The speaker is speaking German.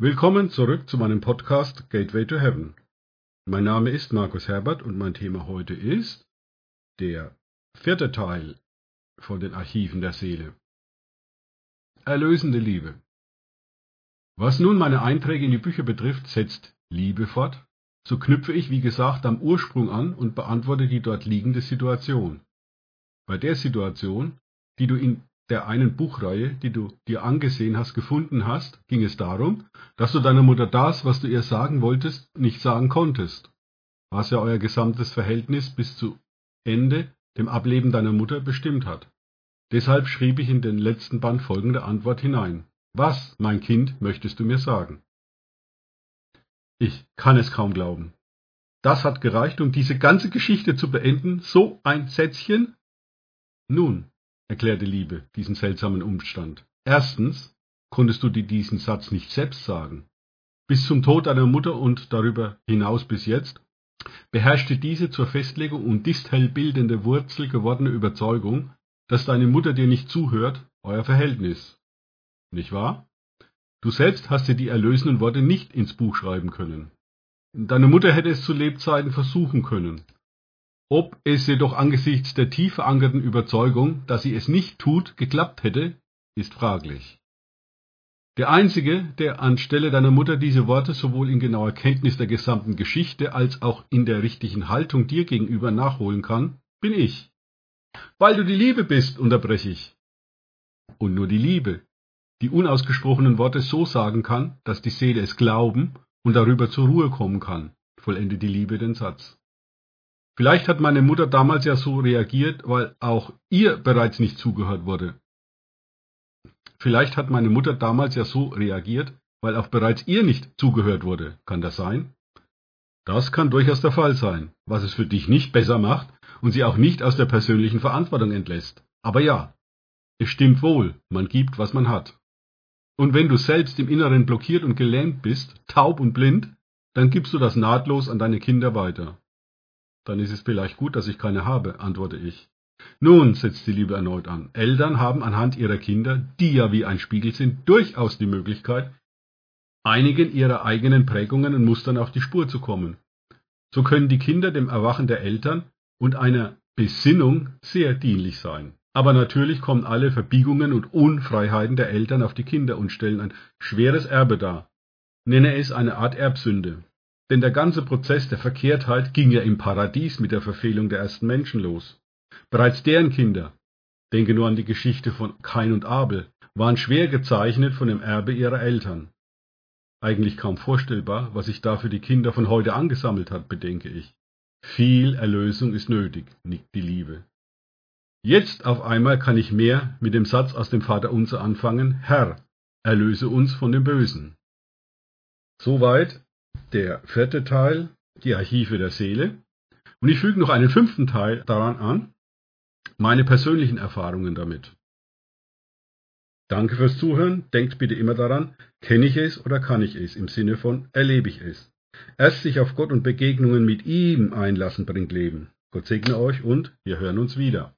Willkommen zurück zu meinem Podcast Gateway to Heaven. Mein Name ist Markus Herbert und mein Thema heute ist der vierte Teil von den Archiven der Seele. Erlösende Liebe. Was nun meine Einträge in die Bücher betrifft, setzt Liebe fort. So knüpfe ich, wie gesagt, am Ursprung an und beantworte die dort liegende Situation. Bei der Situation, die du in der einen Buchreihe, die du dir angesehen hast, gefunden hast, ging es darum, dass du deiner Mutter das, was du ihr sagen wolltest, nicht sagen konntest. Was ja euer gesamtes Verhältnis bis zu Ende, dem Ableben deiner Mutter, bestimmt hat. Deshalb schrieb ich in den letzten Band folgende Antwort hinein. Was, mein Kind, möchtest du mir sagen? Ich kann es kaum glauben. Das hat gereicht, um diese ganze Geschichte zu beenden. So ein Sätzchen? Nun, erklärte Liebe diesen seltsamen Umstand. Erstens konntest du dir diesen Satz nicht selbst sagen. Bis zum Tod deiner Mutter und darüber hinaus bis jetzt beherrschte diese zur Festlegung und distel bildende Wurzel gewordene Überzeugung, dass deine Mutter dir nicht zuhört, euer Verhältnis. Nicht wahr? Du selbst hast dir die erlösenden Worte nicht ins Buch schreiben können. Deine Mutter hätte es zu Lebzeiten versuchen können, ob es jedoch angesichts der tief verankerten Überzeugung, dass sie es nicht tut, geklappt hätte, ist fraglich. Der Einzige, der anstelle deiner Mutter diese Worte sowohl in genauer Kenntnis der gesamten Geschichte als auch in der richtigen Haltung dir gegenüber nachholen kann, bin ich. Weil du die Liebe bist, unterbreche ich. Und nur die Liebe, die unausgesprochenen Worte so sagen kann, dass die Seele es glauben und darüber zur Ruhe kommen kann, vollende die Liebe den Satz. Vielleicht hat meine Mutter damals ja so reagiert, weil auch ihr bereits nicht zugehört wurde. Vielleicht hat meine Mutter damals ja so reagiert, weil auch bereits ihr nicht zugehört wurde. Kann das sein? Das kann durchaus der Fall sein, was es für dich nicht besser macht und sie auch nicht aus der persönlichen Verantwortung entlässt. Aber ja, es stimmt wohl, man gibt, was man hat. Und wenn du selbst im Inneren blockiert und gelähmt bist, taub und blind, dann gibst du das nahtlos an deine Kinder weiter. Dann ist es vielleicht gut, dass ich keine habe, antworte ich. Nun, setzt die Liebe erneut an, Eltern haben anhand ihrer Kinder, die ja wie ein Spiegel sind, durchaus die Möglichkeit, einigen ihrer eigenen Prägungen und Mustern auf die Spur zu kommen. So können die Kinder dem Erwachen der Eltern und einer Besinnung sehr dienlich sein. Aber natürlich kommen alle Verbiegungen und Unfreiheiten der Eltern auf die Kinder und stellen ein schweres Erbe dar. Nenne es eine Art Erbsünde. Denn der ganze Prozess der Verkehrtheit ging ja im Paradies mit der Verfehlung der ersten Menschen los. Bereits deren Kinder, denke nur an die Geschichte von Kain und Abel, waren schwer gezeichnet von dem Erbe ihrer Eltern. Eigentlich kaum vorstellbar, was sich da für die Kinder von heute angesammelt hat, bedenke ich. Viel Erlösung ist nötig, nickt die Liebe. Jetzt auf einmal kann ich mehr mit dem Satz aus dem Vaterunser anfangen, Herr, erlöse uns von dem Bösen. Soweit der vierte Teil, die Archive der Seele. Und ich füge noch einen fünften Teil daran an, meine persönlichen Erfahrungen damit. Danke fürs Zuhören. Denkt bitte immer daran, kenne ich es oder kann ich es, im Sinne von erlebe ich es. Erst sich auf Gott und Begegnungen mit ihm einlassen bringt Leben. Gott segne euch und wir hören uns wieder.